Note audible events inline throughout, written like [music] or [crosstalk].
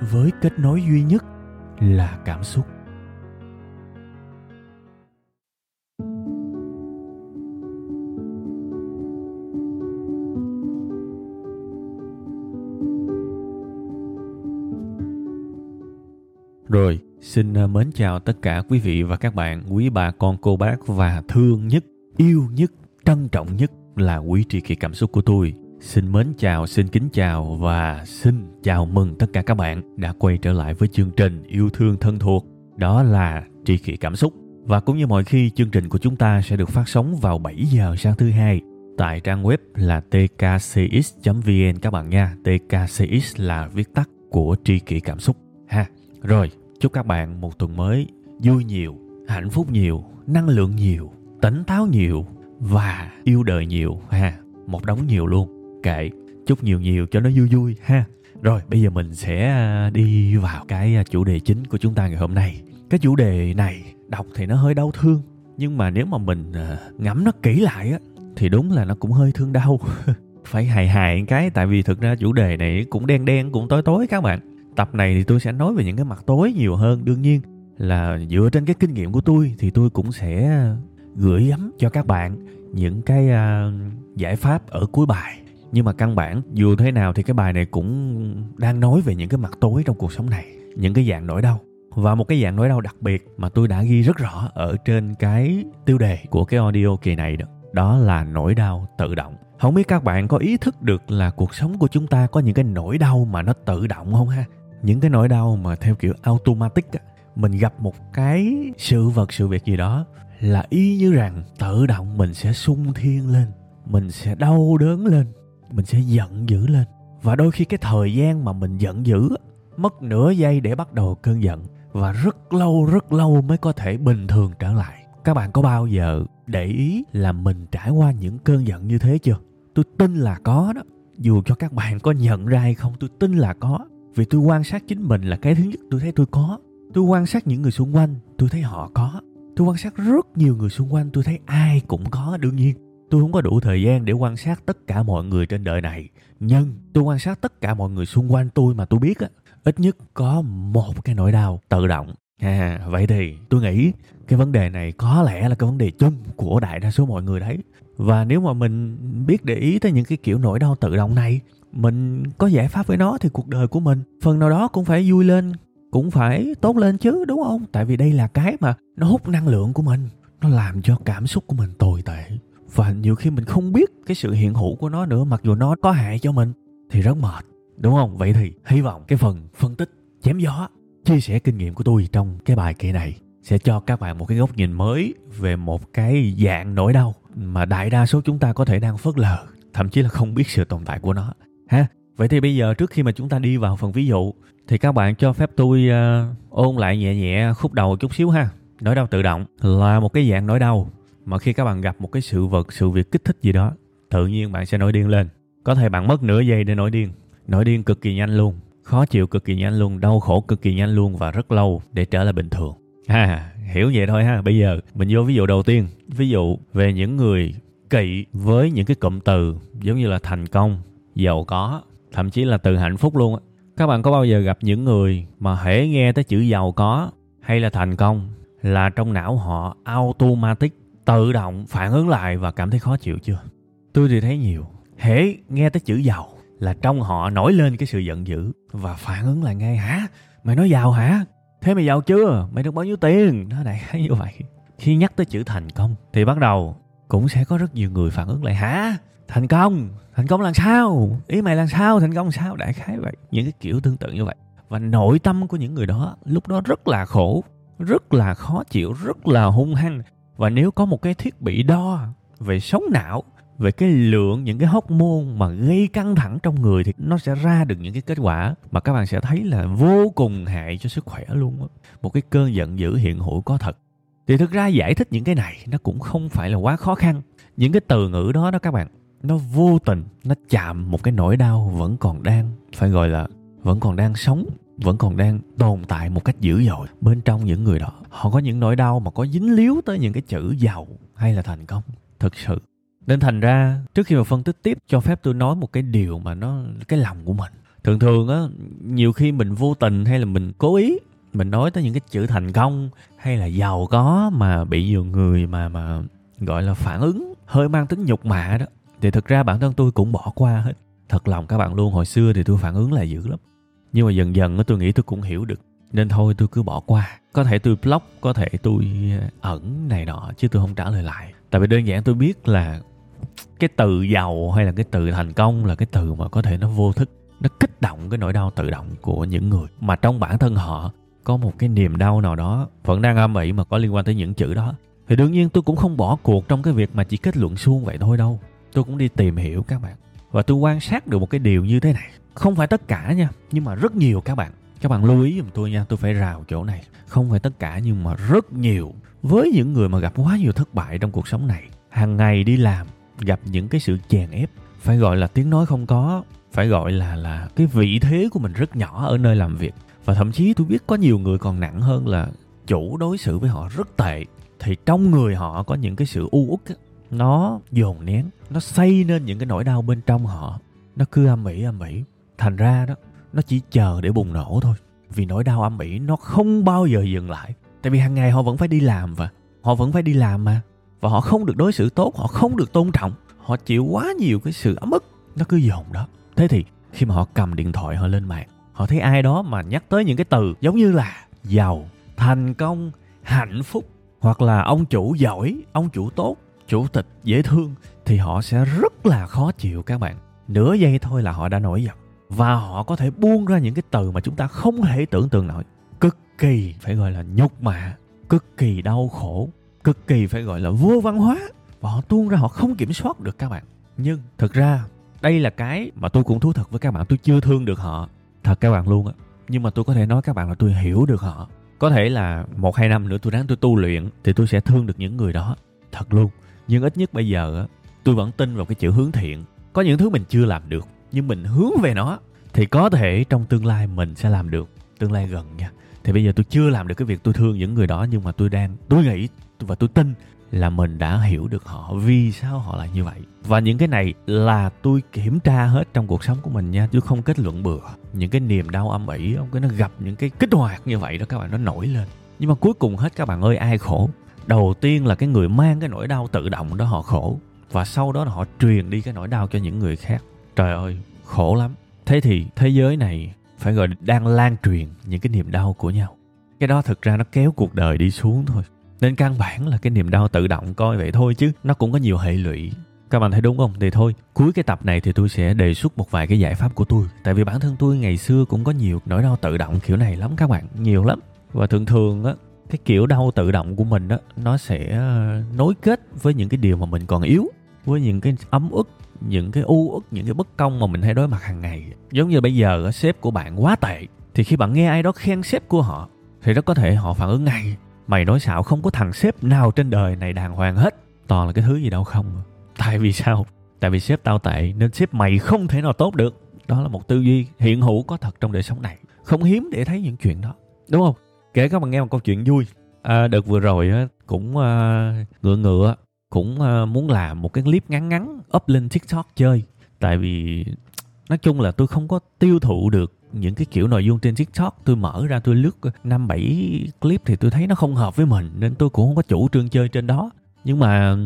với kết nối duy nhất là cảm xúc Rồi, xin à, mến chào tất cả quý vị và các bạn, quý bà con cô bác và thương nhất, yêu nhất, trân trọng nhất là quý tri kỷ cảm xúc của tôi. Xin mến chào, xin kính chào và xin chào mừng tất cả các bạn đã quay trở lại với chương trình yêu thương thân thuộc. Đó là tri kỷ cảm xúc. Và cũng như mọi khi, chương trình của chúng ta sẽ được phát sóng vào 7 giờ sáng thứ hai tại trang web là tkcx.vn các bạn nha. TKCX là viết tắt của tri kỷ cảm xúc ha. Rồi, chúc các bạn một tuần mới vui nhiều, hạnh phúc nhiều, năng lượng nhiều, tỉnh táo nhiều và yêu đời nhiều ha. Một đống nhiều luôn kệ. Chúc nhiều nhiều cho nó vui vui ha. Rồi bây giờ mình sẽ à, đi vào cái à, chủ đề chính của chúng ta ngày hôm nay. Cái chủ đề này đọc thì nó hơi đau thương nhưng mà nếu mà mình ngắm ngẫm nó kỹ lại á thì đúng là nó cũng hơi thương đau. [laughs] Phải hài hài cái tại vì thực ra chủ đề này cũng đen đen cũng tối tối các bạn. Tập này thì tôi sẽ nói về những cái mặt tối nhiều hơn. Đương nhiên là dựa trên cái kinh nghiệm của tôi thì tôi cũng sẽ gửi gắm cho các bạn những cái uh, giải pháp ở cuối bài nhưng mà căn bản, dù thế nào thì cái bài này cũng đang nói về những cái mặt tối trong cuộc sống này, những cái dạng nỗi đau. Và một cái dạng nỗi đau đặc biệt mà tôi đã ghi rất rõ ở trên cái tiêu đề của cái audio kỳ này đó đó là nỗi đau tự động. Không biết các bạn có ý thức được là cuộc sống của chúng ta có những cái nỗi đau mà nó tự động không ha? Những cái nỗi đau mà theo kiểu automatic á, mình gặp một cái sự vật, sự việc gì đó là y như rằng tự động mình sẽ sung thiên lên, mình sẽ đau đớn lên mình sẽ giận dữ lên. Và đôi khi cái thời gian mà mình giận dữ mất nửa giây để bắt đầu cơn giận. Và rất lâu rất lâu mới có thể bình thường trở lại. Các bạn có bao giờ để ý là mình trải qua những cơn giận như thế chưa? Tôi tin là có đó. Dù cho các bạn có nhận ra hay không, tôi tin là có. Vì tôi quan sát chính mình là cái thứ nhất, tôi thấy tôi có. Tôi quan sát những người xung quanh, tôi thấy họ có. Tôi quan sát rất nhiều người xung quanh, tôi thấy ai cũng có, đương nhiên tôi không có đủ thời gian để quan sát tất cả mọi người trên đời này. Nhưng tôi quan sát tất cả mọi người xung quanh tôi mà tôi biết á, ít nhất có một cái nỗi đau tự động. À vậy thì tôi nghĩ cái vấn đề này có lẽ là cái vấn đề chung của đại đa số mọi người đấy. Và nếu mà mình biết để ý tới những cái kiểu nỗi đau tự động này, mình có giải pháp với nó thì cuộc đời của mình, phần nào đó cũng phải vui lên, cũng phải tốt lên chứ, đúng không? Tại vì đây là cái mà nó hút năng lượng của mình, nó làm cho cảm xúc của mình tồi tệ và nhiều khi mình không biết cái sự hiện hữu của nó nữa mặc dù nó có hại cho mình thì rất mệt đúng không? Vậy thì hy vọng cái phần phân tích chém gió chia sẻ kinh nghiệm của tôi trong cái bài kỳ này sẽ cho các bạn một cái góc nhìn mới về một cái dạng nỗi đau mà đại đa số chúng ta có thể đang phớt lờ thậm chí là không biết sự tồn tại của nó ha? Vậy thì bây giờ trước khi mà chúng ta đi vào phần ví dụ thì các bạn cho phép tôi uh, ôn lại nhẹ nhẹ khúc đầu chút xíu ha. Nỗi đau tự động là một cái dạng nỗi đau mà khi các bạn gặp một cái sự vật, sự việc kích thích gì đó, tự nhiên bạn sẽ nổi điên lên. Có thể bạn mất nửa giây để nổi điên. Nổi điên cực kỳ nhanh luôn. Khó chịu cực kỳ nhanh luôn, đau khổ cực kỳ nhanh luôn và rất lâu để trở lại bình thường. Ha, hiểu vậy thôi ha. Bây giờ mình vô ví dụ đầu tiên. Ví dụ về những người kỵ với những cái cụm từ giống như là thành công, giàu có, thậm chí là từ hạnh phúc luôn á. Các bạn có bao giờ gặp những người mà hễ nghe tới chữ giàu có hay là thành công là trong não họ automatic tự động phản ứng lại và cảm thấy khó chịu chưa? Tôi thì thấy nhiều. Hễ nghe tới chữ giàu là trong họ nổi lên cái sự giận dữ và phản ứng lại ngay, hả? Mày nói giàu hả? Thế mày giàu chưa? Mày được bao nhiêu tiền? Nó đại khái như vậy. Khi nhắc tới chữ thành công thì bắt đầu cũng sẽ có rất nhiều người phản ứng lại, hả? Thành công? Thành công là sao? Ý mày là sao? Thành công sao? Đại khái vậy. Những cái kiểu tương tự như vậy. Và nội tâm của những người đó lúc đó rất là khổ, rất là khó chịu, rất là hung hăng và nếu có một cái thiết bị đo về sống não, về cái lượng những cái hormone mà gây căng thẳng trong người thì nó sẽ ra được những cái kết quả mà các bạn sẽ thấy là vô cùng hại cho sức khỏe luôn đó. một cái cơn giận dữ hiện hữu có thật. Thì thực ra giải thích những cái này nó cũng không phải là quá khó khăn. Những cái từ ngữ đó đó các bạn, nó vô tình, nó chạm một cái nỗi đau vẫn còn đang, phải gọi là vẫn còn đang sống vẫn còn đang tồn tại một cách dữ dội. Bên trong những người đó, họ có những nỗi đau mà có dính líu tới những cái chữ giàu hay là thành công. Thực sự. Nên thành ra, trước khi mà phân tích tiếp, cho phép tôi nói một cái điều mà nó, cái lòng của mình. Thường thường á, nhiều khi mình vô tình hay là mình cố ý, mình nói tới những cái chữ thành công hay là giàu có mà bị nhiều người mà mà gọi là phản ứng hơi mang tính nhục mạ đó, thì thực ra bản thân tôi cũng bỏ qua hết. Thật lòng các bạn luôn, hồi xưa thì tôi phản ứng là dữ lắm nhưng mà dần dần tôi nghĩ tôi cũng hiểu được. Nên thôi, tôi cứ bỏ qua. Có thể tôi block, có thể tôi ờ, ẩn này nọ, chứ tôi không trả lời lại. Tại vì đơn giản tôi biết là cái từ giàu hay là cái từ thành công là cái từ mà có thể nó vô thức, nó kích động cái nỗi đau tự động của những người. Mà trong bản thân họ, có một cái niềm đau nào đó vẫn đang âm ỉ mà có liên quan tới những chữ đó. Thì đương nhiên tôi cũng không bỏ cuộc trong cái việc mà chỉ kết luận suông vậy thôi đâu. Tôi cũng đi tìm hiểu các bạn. Và tôi quan sát được một cái điều như thế này không phải tất cả nha, nhưng mà rất nhiều các bạn. Các bạn lưu ý giùm tôi nha, tôi phải rào chỗ này. Không phải tất cả, nhưng mà rất nhiều. Với những người mà gặp quá nhiều thất bại trong cuộc sống này, hàng ngày đi làm, gặp những cái sự chèn ép, phải gọi là tiếng nói không có, phải gọi là là cái vị thế của mình rất nhỏ ở nơi làm việc. Và thậm chí tôi biết có nhiều người còn nặng hơn là chủ đối xử với họ rất tệ. Thì trong người họ có những cái sự u uất nó dồn nén, nó xây nên những cái nỗi đau bên trong họ. Nó cứ âm ỉ âm ỉ thành ra đó, nó chỉ chờ để bùng nổ thôi. Vì nỗi đau âm ỉ nó không bao giờ dừng lại. Tại vì hàng ngày họ vẫn phải đi làm và họ vẫn phải đi làm mà. Và họ không được đối xử tốt, họ không được tôn trọng. Họ chịu quá nhiều cái sự ấm ức. Nó cứ dồn đó. Thế thì khi mà họ cầm điện thoại họ lên mạng, họ thấy ai đó mà nhắc tới những cái từ giống như là giàu, thành công, hạnh phúc, hoặc là ông chủ giỏi, ông chủ tốt, chủ tịch, dễ thương, thì họ sẽ rất là khó chịu các bạn. Nửa giây thôi là họ đã nổi giận và họ có thể buông ra những cái từ mà chúng ta không thể tưởng tượng nổi. Cực kỳ phải gọi là nhục mạ, cực kỳ đau khổ, cực kỳ phải gọi là vô văn hóa. Và họ tuôn ra, họ không kiểm soát được các bạn. Nhưng thực ra, đây là cái mà tôi cũng thú thật với các bạn. Tôi chưa thương được họ, thật các bạn luôn á. Nhưng mà tôi có thể nói các bạn là tôi hiểu được họ. Có thể là một hai năm nữa tôi ráng tôi tu luyện, thì tôi sẽ thương được những người đó. Thật luôn. Nhưng ít nhất bây giờ tôi vẫn tin vào cái chữ hướng thiện. Có những thứ mình chưa làm được nhưng mình hướng về nó, thì có thể trong tương lai mình sẽ làm được tương lai gần nha. Thì bây giờ tôi chưa làm được cái việc tôi thương những người đó, nhưng mà tôi đang, tôi nghĩ và tôi tin là mình đã hiểu được họ, vì sao họ lại như vậy. Và những cái này là tôi kiểm tra hết trong cuộc sống của mình nha. Chứ không kết luận bừa. Những cái niềm đau âm ỉ, ông cái nó gặp những cái kích hoạt như vậy đó, các bạn, nó nổi lên. Nhưng mà cuối cùng hết, các bạn ơi, ai khổ? Đầu tiên là cái người mang cái nỗi đau tự động đó, họ khổ. Và sau đó là họ truyền đi cái nỗi đau cho những người khác trời ơi, khổ lắm. Thế thì thế giới này phải gọi đang lan truyền những cái niềm đau của nhau. Cái đó thực ra nó kéo cuộc đời đi xuống thôi. Nên căn bản là cái niềm đau tự động coi vậy thôi chứ nó cũng có nhiều hệ lụy. Các bạn thấy đúng không? Thì thôi, cuối cái tập này thì tôi sẽ đề xuất một vài cái giải pháp của tôi. Tại vì bản thân tôi ngày xưa cũng có nhiều nỗi đau tự động kiểu này lắm các bạn, nhiều lắm. Và thường thường á, cái kiểu đau tự động của mình đó nó sẽ ờ, nối kết với những cái điều mà mình còn yếu, với những cái ấm ức những cái u ức những cái bất công mà mình hay đối mặt hàng ngày. Giống như bây giờ sếp của bạn quá tệ thì khi bạn nghe ai đó khen sếp của họ thì rất có thể họ phản ứng ngay. Mày nói xạo không có thằng sếp nào trên đời này đàng hoàng hết. Toàn là cái thứ gì đâu không. Tại vì sao? Tại vì sếp tao tệ nên sếp mày không thể nào tốt được. Đó là một tư duy hiện hữu có thật trong đời sống này. Không hiếm để thấy những chuyện đó. Đúng không? Kể các bạn nghe một câu chuyện vui. À, đợt vừa rồi cũng à, ngựa ngựa cũng ờ, muốn làm một cái clip ngắn ngắn up lên tiktok chơi. Tại vì nói chung là tôi không có tiêu thụ được những cái kiểu nội dung trên tiktok. Tôi mở ra tôi lướt năm bảy clip thì tôi thấy nó không hợp với mình, nên tôi cũng không có chủ trương chơi trên đó. Nhưng mà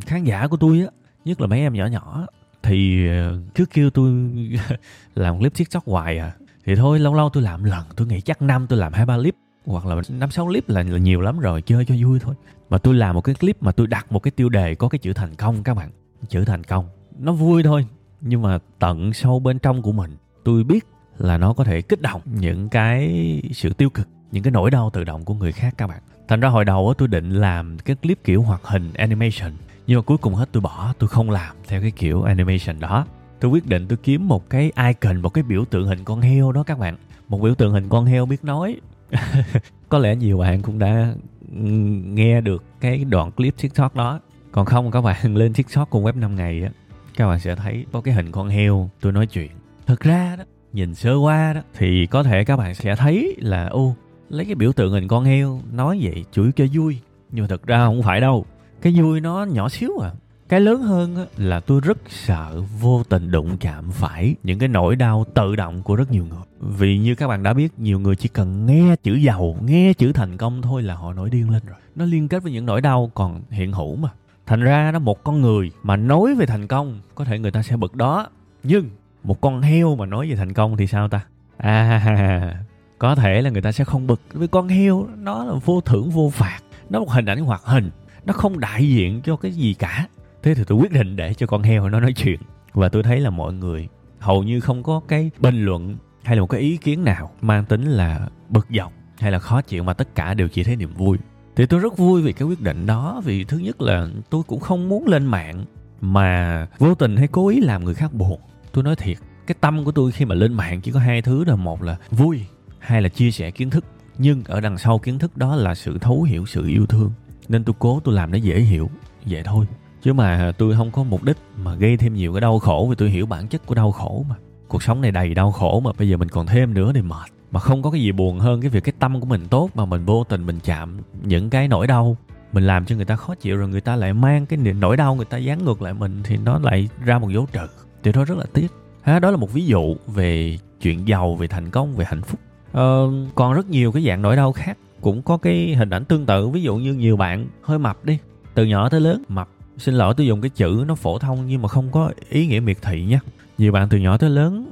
khán giả của tôi á, nhất là mấy em nhỏ nhỏ, thì ờ, cứ kêu tôi [laughs] làm clip tiktok hoài à. Thì thôi, lâu lâu tôi làm lần, tôi nghĩ chắc năm tôi làm hai ba clip hoặc là năm sáu clip là, là nhiều lắm rồi chơi cho vui thôi. Mà tôi làm một cái clip mà tôi đặt một cái tiêu đề có cái chữ thành công các bạn. Chữ thành công. Nó vui thôi nhưng mà tận sâu bên trong của mình tôi biết là nó có thể kích động những cái sự tiêu cực những cái nỗi đau tự động của người khác các bạn. Thành ra hồi đầu tôi định làm cái clip kiểu hoạt hình animation nhưng mà cuối cùng hết tôi bỏ tôi không làm theo cái kiểu animation đó. Tôi quyết định tôi kiếm một cái icon một cái biểu tượng hình con heo đó các bạn. Một biểu tượng hình con heo biết nói [laughs] có lẽ nhiều bạn cũng đã nghe được cái đoạn clip tiktok đó. Còn không, các bạn [laughs] lên tiktok cùng web 5 ngày á, các bạn sẽ thấy có cái hình con heo tôi nói chuyện. Thực ra đó, nhìn sơ qua đó, thì có thể các bạn sẽ thấy là, ô, lấy cái biểu tượng hình con heo nói vậy chửi cho vui, nhưng mà thực ra không phải đâu. Cái vui nó nhỏ xíu à cái lớn hơn là tôi rất sợ vô tình đụng chạm phải những cái nỗi đau tự động của rất nhiều người. Vì như các bạn đã biết, nhiều người chỉ cần nghe chữ giàu, nghe chữ thành công thôi là họ nổi điên lên rồi. Nó liên kết với những nỗi đau còn hiện hữu mà. Thành ra nó một con người mà nói về thành công, có thể người ta sẽ bực đó. Nhưng một con heo mà nói về thành công thì sao ta? À có thể là người ta sẽ không bực, vì con heo nó là vô thưởng vô phạt. Nó một hình ảnh hoạt hình. Nó không đại diện cho cái gì cả thế thì tôi quyết định để cho con heo nó nói chuyện. Và tôi thấy là mọi người hầu như không có cái bình luận hay là một cái ý kiến nào mang tính là bực dọc hay là khó chịu mà tất cả đều chỉ thấy niềm vui. Thì tôi rất vui vì cái quyết định đó, vì thứ nhất là tôi cũng không muốn lên mạng mà vô tình hay cố ý làm người khác buồn. Tôi nói thiệt, cái tâm của tôi khi mà lên mạng chỉ có hai thứ là một là vui, hai là chia sẻ kiến thức. Nhưng ở đằng sau kiến thức đó là sự thấu hiểu, sự yêu thương. Nên tôi cố tôi làm nó dễ hiểu vậy thôi chứ mà tôi không có mục đích mà gây thêm nhiều cái đau khổ vì tôi hiểu bản chất của đau khổ mà. Cuộc sống này đầy đau khổ mà bây giờ mình còn thêm nữa thì mệt. Mà không có cái gì buồn hơn cái việc cái tâm của mình tốt mà mình vô tình mình chạm những cái nỗi đau. Mình làm cho người ta khó chịu rồi người ta lại mang cái nỗi đau người ta dán ngược lại mình thì nó lại ra một dấu trừ thì đó rất là tiếc. Ha đó là một ví dụ về chuyện giàu về thành công về hạnh phúc. Ờ, còn rất nhiều cái dạng nỗi đau khác. Cũng có cái hình ảnh tương tự. Ví dụ như nhiều bạn hơi mập đi. Từ nhỏ tới lớn mập xin lỗi, tôi dùng cái chữ nó phổ thông nhưng mà không có ý nghĩa miệt thị nhé nhiều bạn từ nhỏ tới lớn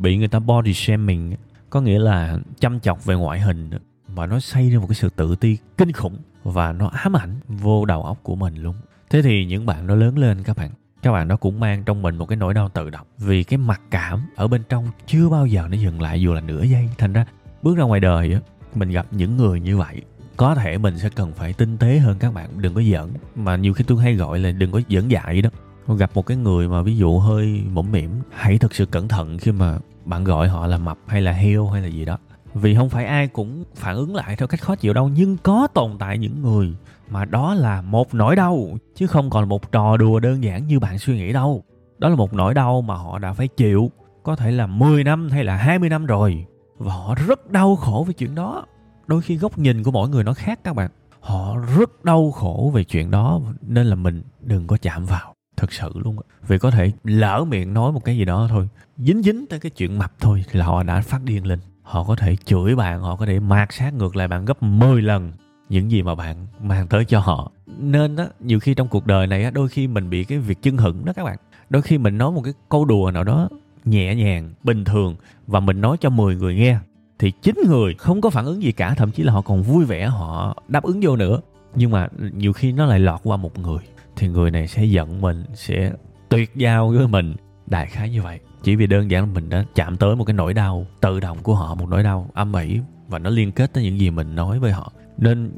bị người ta body shaming, có nghĩa là chăm chọc về ngoại hình và nó xây ra một cái sự tự ti kinh khủng và nó ám ảnh vô đầu óc của mình luôn. Thế thì những bạn nó lớn lên các bạn các bạn đó cũng mang trong mình một cái nỗi đau tự động vì cái mặc cảm ở bên trong chưa bao giờ nó dừng lại dù là nửa giây. Thành ra bước ra ngoài đời mình gặp những người như vậy có thể mình sẽ cần phải tinh tế hơn các bạn, đừng có giỡn. Mà nhiều khi tôi hay gọi là đừng có dẫn dại đó. Gặp một cái người mà ví dụ hơi mũm mỉm hãy thật sự cẩn thận khi mà bạn gọi họ là mập hay là heo hay là gì đó. Vì không phải ai cũng phản ứng lại theo cách khó chịu đâu, nhưng có tồn tại những người mà đó là một nỗi đau, chứ không còn một trò đùa đơn giản như bạn suy nghĩ đâu. Đó là một nỗi đau mà họ đã phải chịu, có thể là 10 năm hay là 20 năm rồi, và họ rất đau khổ với chuyện đó đôi khi góc nhìn của mỗi người nó khác các bạn. Họ rất đau khổ về chuyện đó nên là mình đừng có chạm vào. Thật sự luôn vì có thể lỡ miệng nói một cái gì đó thôi dính dính tới cái chuyện mập thôi thì là họ đã phát điên lên. Họ có thể chửi bạn họ có thể mạt sát ngược lại bạn gấp 10 lần những gì mà bạn mang tới cho họ. Nên á, nhiều khi trong cuộc đời này á đôi khi mình bị cái việc chân hững đó các bạn. Đôi khi mình nói một cái câu đùa nào đó nhẹ nhàng bình thường và mình nói cho 10 người nghe thì chín người không có phản ứng gì cả, thậm chí là họ còn vui vẻ họ đáp ứng vô nữa. Nhưng mà nhiều khi nó lại lọt qua một người, thì người này sẽ giận mình, sẽ tuyệt giao với mình. Đại khái như vậy. Chỉ vì đơn giản là mình đã chạm tới một cái nỗi đau, tự động của họ, một nỗi đau âm ỉ, và nó liên kết tới những gì mình nói với họ. Nên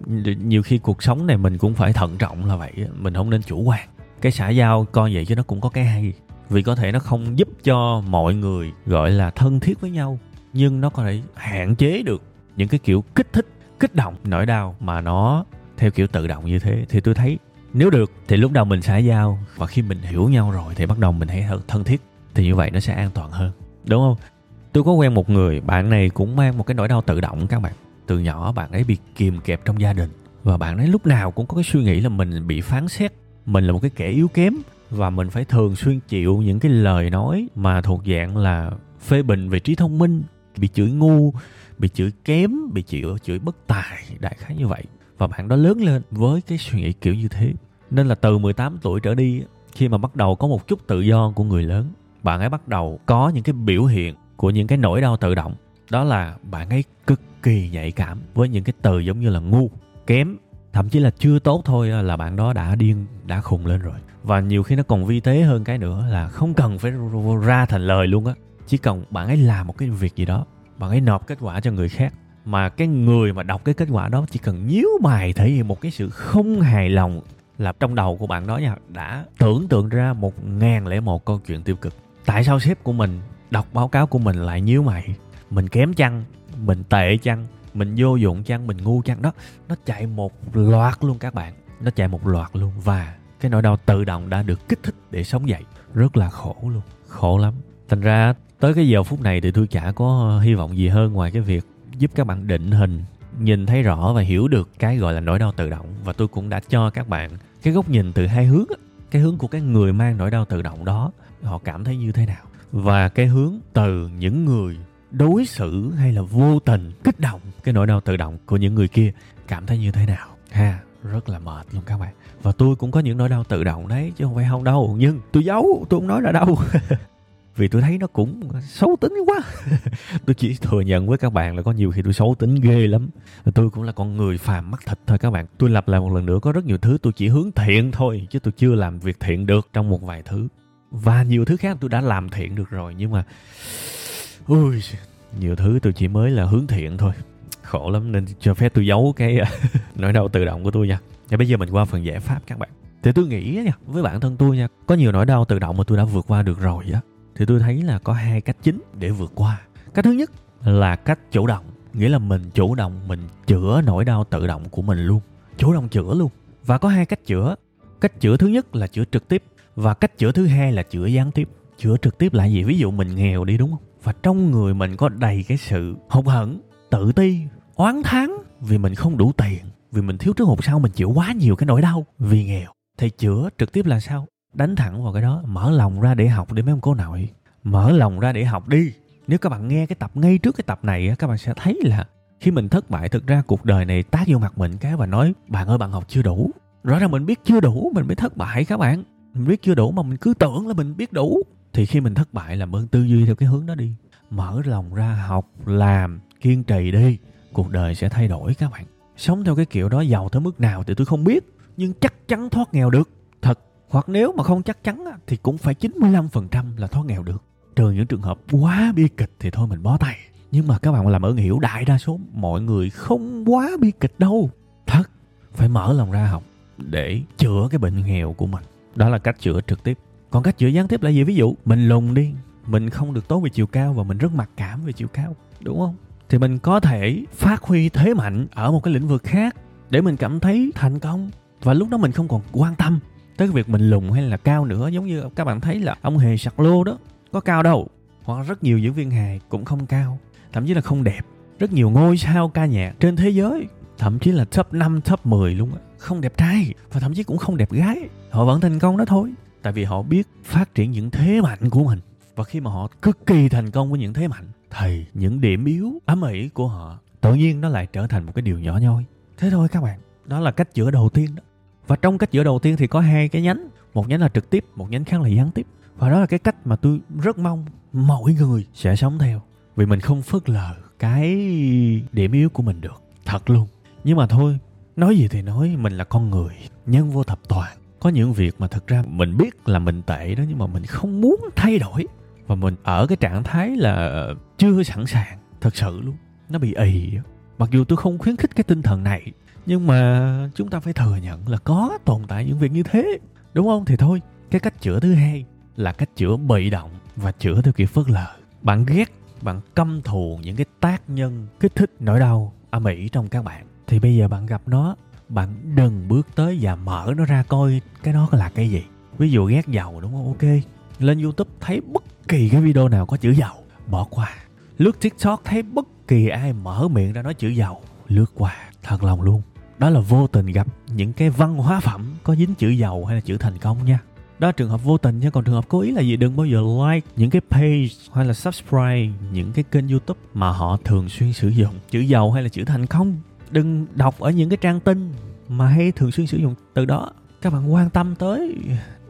nhiều khi cuộc sống này mình cũng phải thận trọng là vậy, mình không nên chủ quan. Cái xã giao coi vậy chứ nó cũng có cái hay, vì có thể nó không giúp cho mọi người, gọi là, thân thiết với nhau nhưng nó có thể hạn chế được những cái kiểu kích thích, kích động nỗi đau mà nó theo kiểu tự động như thế. Thì tôi thấy nếu được thì lúc đầu mình xã giao và khi mình hiểu nhau rồi thì bắt đầu mình hãy thân thiết thì như vậy nó sẽ an toàn hơn. Đúng không? Tôi có quen một người, bạn này cũng mang một cái nỗi đau tự động các bạn. Từ nhỏ bạn ấy bị kìm kẹp trong gia đình và bạn ấy lúc nào cũng có cái suy nghĩ là mình bị phán xét, mình là một cái kẻ yếu kém và mình phải thường xuyên chịu những cái lời nói mà thuộc dạng là phê bình về trí thông minh bị chửi ngu, bị chửi kém, bị chửi chửi bất tài, đại khái như vậy. Và bạn đó lớn lên với cái suy nghĩ kiểu như thế. Nên là từ 18 tuổi trở đi, khi mà bắt đầu có một chút tự do của người lớn, bạn ấy bắt đầu có những cái biểu hiện của những cái nỗi đau tự động. Đó là bạn ấy cực kỳ nhạy cảm với những cái từ giống như là ngu, kém. Thậm chí là chưa tốt thôi là bạn đó đã điên, đã khùng lên rồi. Và nhiều khi nó còn vi tế hơn cái nữa là không cần phải ra thành lời luôn á chỉ cần bạn ấy làm một cái việc gì đó, bạn ấy nộp kết quả cho người khác, mà cái người mà đọc cái kết quả đó chỉ cần nhíu mày thể hiện một cái sự không hài lòng là trong đầu của bạn đó nha, đã tưởng tượng ra một ngàn lẻ một câu chuyện tiêu cực. Tại sao sếp của mình đọc báo cáo của mình lại nhíu mày? Mình kém chăng? Mình tệ chăng? Mình vô dụng chăng? Mình ngu chăng? Đó, nó chạy một loạt luôn các bạn. Nó chạy một loạt luôn và cái nỗi đau tự động đã được kích thích để sống dậy. Rất là khổ luôn. Khổ lắm. Thành ra tới cái giờ phút này thì tôi chả có ờ, hy vọng gì hơn ngoài cái việc giúp các bạn định hình, nhìn thấy rõ và hiểu được cái gọi là nỗi đau tự động. Và tôi cũng đã cho các bạn cái góc nhìn từ hai hướng cái hướng của cái người mang nỗi đau tự động đó, họ cảm thấy như thế nào. Và cái hướng từ những người đối xử hay là vô tình kích động cái nỗi đau tự động của những người kia, cảm thấy như thế nào? Ha, rất là mệt luôn các bạn. Và tôi cũng có những nỗi đau tự động đấy, chứ không phải không đâu. Nhưng tôi giấu, tôi không nói ra đâu. [laughs] vì tôi thấy nó cũng xấu tính quá. [laughs] Tôi chỉ thừa nhận với các bạn là có nhiều khi tôi xấu tính ghê lắm. Tôi cũng là con người phàm mắt thịt thôi các bạn. Tôi lặp lại một lần nữa, có rất nhiều thứ tôi chỉ hướng thiện thôi, chứ tôi chưa làm việc thiện được trong một vài thứ. Và nhiều thứ khác tôi đã làm thiện được rồi, nhưng mà, ui, nhiều thứ tôi chỉ mới là hướng thiện thôi. Khổ lắm, nên cho phép tôi giấu cái, [laughs] nỗi đau tự động của tôi nha. Và bây giờ mình qua phần giải pháp các bạn. Thì tôi nghĩ nha, với bản thân tôi nha, có nhiều nỗi đau tự động mà tôi đã vượt qua được rồi á thì tôi thấy là có hai cách chính để vượt qua. Cách thứ nhất là cách chủ động, nghĩa là mình chủ động, mình chữa nỗi đau tự động của mình luôn. Chủ động chữa luôn. Và có hai cách chữa. Cách chữa thứ nhất là chữa trực tiếp, và cách chữa thứ hai là chữa gián tiếp. Chữa trực tiếp là gì? Ví dụ mình nghèo đi, đúng không? Và trong người mình có đầy cái sự hụt hẫng, tự ti, oán thán vì mình không đủ tiền, vì mình thiếu trước hụt sau, mình chịu quá nhiều cái nỗi đau vì nghèo. Thì chữa trực tiếp là sao? Đánh thẳng vào cái đó. Mở lòng ra để học đi mấy ông cô nội. Mở lòng ra để học đi. Nếu các bạn nghe cái tập, ngay trước cái tập này các bạn sẽ thấy là khi mình thất bại, thực ra cuộc đời này tác vô mặt mình cái và nói, bạn ơi, bạn học chưa đủ. Rõ ràng mình biết chưa đủ, mình mới thất bại các bạn. Mình biết chưa đủ mà mình cứ tưởng là mình biết đủ. Thì khi mình thất bại làm ơn tư duy theo cái hướng đó đi. Mở lòng ra học, làm, kiên trì đi. Cuộc đời sẽ thay đổi các bạn. Sống theo cái kiểu đó giàu tới mức nào thì tôi không biết, nhưng chắc chắn thoát nghèo được hoặc nếu mà không chắc chắn thì cũng phải 95% là thoát nghèo được. Trừ những trường hợp quá bi kịch thì thôi mình bó tay. Nhưng mà các bạn làm ơn hiểu đại đa số mọi người không quá bi kịch đâu. Thật, phải mở lòng ra học để chữa cái bệnh nghèo của mình. Đó là cách chữa trực tiếp. Còn cách chữa gián tiếp là gì? Ví dụ, mình lùn đi. Mình không được tốt về chiều cao và mình rất mặc cảm về chiều cao. Đúng không? Thì mình có thể phát huy thế mạnh ở một cái lĩnh vực khác để mình cảm thấy thành công. Và lúc đó mình không còn quan tâm tới cái việc mình lùn hay là cao nữa giống như các bạn thấy là ông hề sặc lô đó có cao đâu. Hoặc rất nhiều diễn viên hài cũng không cao thậm chí là không đẹp. Rất nhiều ngôi sao ca nhạc trên thế giới thậm chí là top 5, top 10 luôn á không đẹp trai và thậm chí cũng không đẹp gái. Họ vẫn thành công đó thôi tại vì họ biết phát triển những thế mạnh của mình. Và khi mà họ cực kỳ thành công với những thế mạnh thì những điểm yếu ám ỉ của họ tự nhiên nó lại trở thành một cái điều nhỏ nhoi. Thế thôi các bạn đó là cách chữa đầu tiên đó và trong cách giữa đầu tiên thì có hai cái nhánh. Một nhánh là trực tiếp, một nhánh khác là gián tiếp. Và đó là cái cách mà tôi rất mong mọi người sẽ sống theo. Vì mình không phớt lờ cái điểm yếu của mình được. Thật luôn. Nhưng mà thôi, nói gì thì nói, mình là con người, nhân vô thập toàn. Có những việc mà thực ra mình biết là mình tệ đó, nhưng mà mình không muốn thay đổi. Và mình ở cái trạng thái là chưa sẵn sàng. Thật sự luôn. Nó bị ì mặc dù tôi không khuyến khích cái tinh thần này nhưng mà chúng ta phải thừa nhận là có tồn tại những việc như thế. Đúng không? Thì thôi, cái cách chữa thứ hai là cách chữa bị động và chữa theo kiểu phớt lờ. Bạn ghét, bạn căm thù những cái tác nhân, kích thích nỗi đau âm ỉ trong các bạn. Thì bây giờ bạn gặp nó, bạn đừng bước tới và mở nó ra coi cái đó là cái gì. Ví dụ ghét dầu đúng không? Ok. Lên youtube thấy bất kỳ cái video nào có chữ dầu bỏ qua. Lướt tiktok thấy bất kỳ ai mở miệng ra nói chữ dầu lướt qua, thật lòng luôn đó là vô tình gặp những cái văn hóa phẩm có dính chữ giàu hay là chữ thành công nha. Đó là trường hợp vô tình nha, còn trường hợp cố ý là gì? Đừng bao giờ like những cái page hay là subscribe những cái kênh youtube mà họ thường xuyên sử dụng chữ giàu hay là chữ thành công. Đừng đọc ở những cái trang tin mà hay thường xuyên sử dụng. Từ đó, các bạn quan tâm tới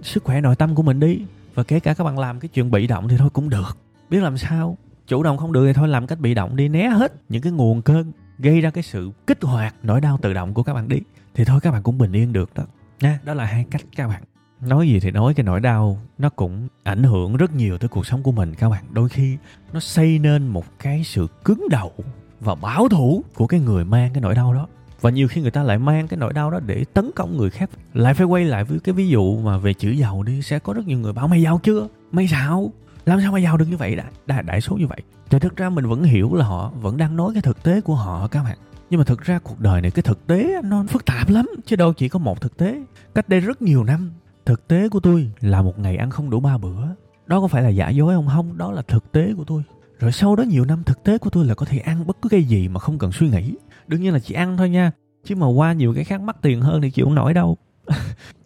sức khỏe nội tâm của mình đi. Và kể cả các bạn làm cái chuyện bị động thì thôi cũng được. Biết làm sao? Chủ động không được thì thôi làm cách bị động đi, né hết những cái nguồn cơn gây ra cái sự kích hoạt nỗi đau tự động của các bạn đi. Thì thôi, các bạn cũng bình yên được đó. Nha, đó là hai cách các bạn nói gì thì nói, cái nỗi đau nó cũng ảnh hưởng rất nhiều tới cuộc sống của mình các bạn. Đôi khi nó xây nên một cái sự cứng đầu và bảo thủ của cái người mang cái nỗi đau đó. Và nhiều khi người ta lại mang cái nỗi đau đó để tấn công người khác. Lại phải quay lại với cái ví dụ mà về chữ giàu đi. Sẽ có rất nhiều người bảo, mày giàu chưa? Mày xạo? Làm sao mà giàu được như vậy đại, đại, đại số như vậy. Thì thực ra mình vẫn hiểu là họ vẫn đang nói cái thực tế của họ các bạn. Nhưng mà thực ra cuộc đời này cái thực tế nó phức tạp lắm chứ đâu chỉ có một thực tế. Cách đây rất nhiều năm thực tế của tôi là một ngày ăn không đủ ba bữa. Đó có phải là giả dối không? Không đó là thực tế của tôi. Rồi sau đó nhiều năm thực tế của tôi là có thể ăn bất cứ cái gì mà không cần suy nghĩ. Đương nhiên là chỉ ăn thôi nha chứ mà qua nhiều cái khác mắc tiền hơn thì chịu không nổi đâu. [laughs]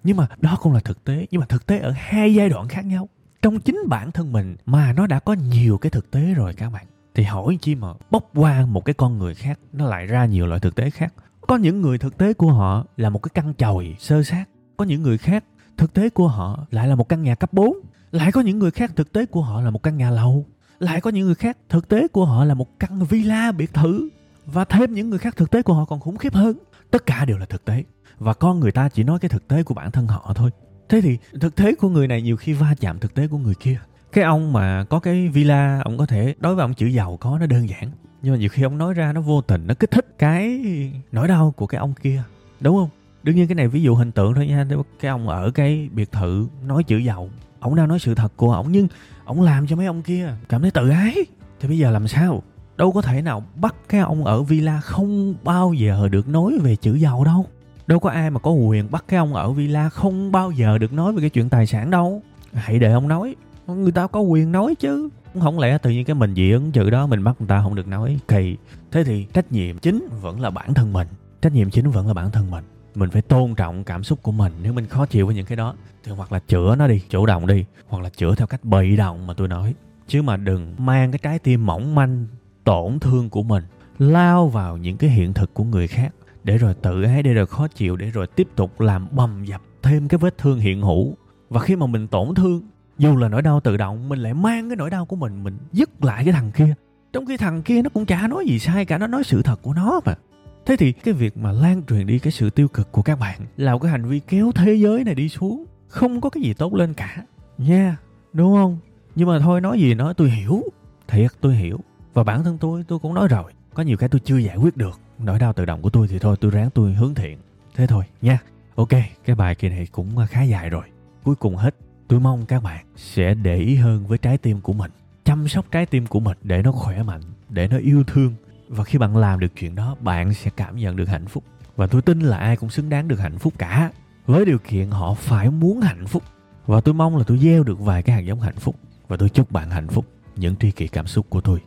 Nhưng mà đó cũng là thực tế nhưng mà thực tế ở hai giai đoạn khác nhau trong chính bản thân mình mà nó đã có nhiều cái thực tế rồi các bạn. Thì hỏi chi mà bóc qua một cái con người khác, nó lại ra nhiều loại thực tế khác. Có những người thực tế của họ là một cái căn chòi sơ sát. Có những người khác, thực tế của họ lại là một căn nhà cấp 4 lại có những người khác, thực tế của họ là một căn nhà lầu. Lại có những người khác, thực tế của họ là một căn villa biệt thự. Và thêm những người khác, thực tế của họ còn khủng khiếp hơn. Tất cả đều là thực tế. Và con người ta chỉ nói cái thực tế của bản thân họ thôi thế thì thực tế của người này nhiều khi va chạm thực tế của người kia. Cái ông mà có cái villa, ông có thể, đối với ông chữ giàu có nó đơn giản. Nhưng mà nhiều khi ông nói ra nó vô tình, nó kích thích cái nỗi đau của cái ông kia. Đúng không? Đương nhiên cái này ví dụ hình tượng thôi nha. Cái ông ở cái biệt thự nói chữ giàu, ông đang nói sự thật của ông, nhưng ông làm cho mấy ông kia cảm thấy tự ái. Thì bây giờ làm sao? Đâu có thể nào bắt cái ông ở villa không bao giờ được nói về chữ giàu đâu đâu có ai mà có quyền bắt cái ông ở villa không bao giờ được nói về cái chuyện tài sản đâu. Hãy để ông nói. Người ta có quyền nói chứ. Không lẽ tự nhiên cái mình dị ứng chữ đó mình bắt người ta không được nói? Kỳ. Thế thì trách nhiệm chính vẫn là bản thân mình. Trách nhiệm chính vẫn là bản thân mình. Mình phải tôn trọng cảm xúc của mình. Nếu mình khó chịu với những cái đó, thì hoặc là chữa nó đi, chủ động đi, hoặc là chữa theo cách bị động mà tôi nói. Chứ mà đừng mang cái trái tim mỏng manh, tổn thương của mình, lao vào những cái hiện thực của người khác để rồi tự ái để rồi khó chịu để rồi tiếp tục làm bầm dập thêm cái vết thương hiện hữu. Và khi mà mình tổn thương dù là nỗi đau tự động mình lại mang cái nỗi đau của mình mình dứt lại cái thằng kia. Trong khi thằng kia nó cũng chả nói gì sai cả nó nói sự thật của nó mà. Thế thì cái việc mà lan truyền đi cái sự tiêu cực của các bạn là một cái hành vi kéo thế giới này đi xuống không có cái gì tốt lên cả. Nha yeah, đúng không? Nhưng mà thôi nói gì nói tôi hiểu. Thiệt tôi hiểu. Và bản thân tôi tôi cũng nói rồi có nhiều cái tôi chưa giải quyết được nỗi đau tự động của tôi thì thôi, tôi ráng tôi hướng thiện. Thế thôi, nha. Ok, cái bài kỳ này cũng à, khá dài rồi. Cuối cùng hết, tôi mong các bạn sẽ để ý hơn với trái tim của mình. Chăm sóc trái tim của mình để nó khỏe mạnh, để nó yêu thương. Và khi bạn làm được chuyện đó, bạn sẽ cảm nhận được hạnh phúc. Và tôi tin là ai cũng xứng đáng được hạnh phúc cả. Với điều kiện họ phải muốn hạnh phúc. Và tôi mong là tôi gieo được vài cái hạt giống hạnh phúc. Và tôi chúc bạn hạnh phúc. Những tri kỷ cảm xúc của tôi.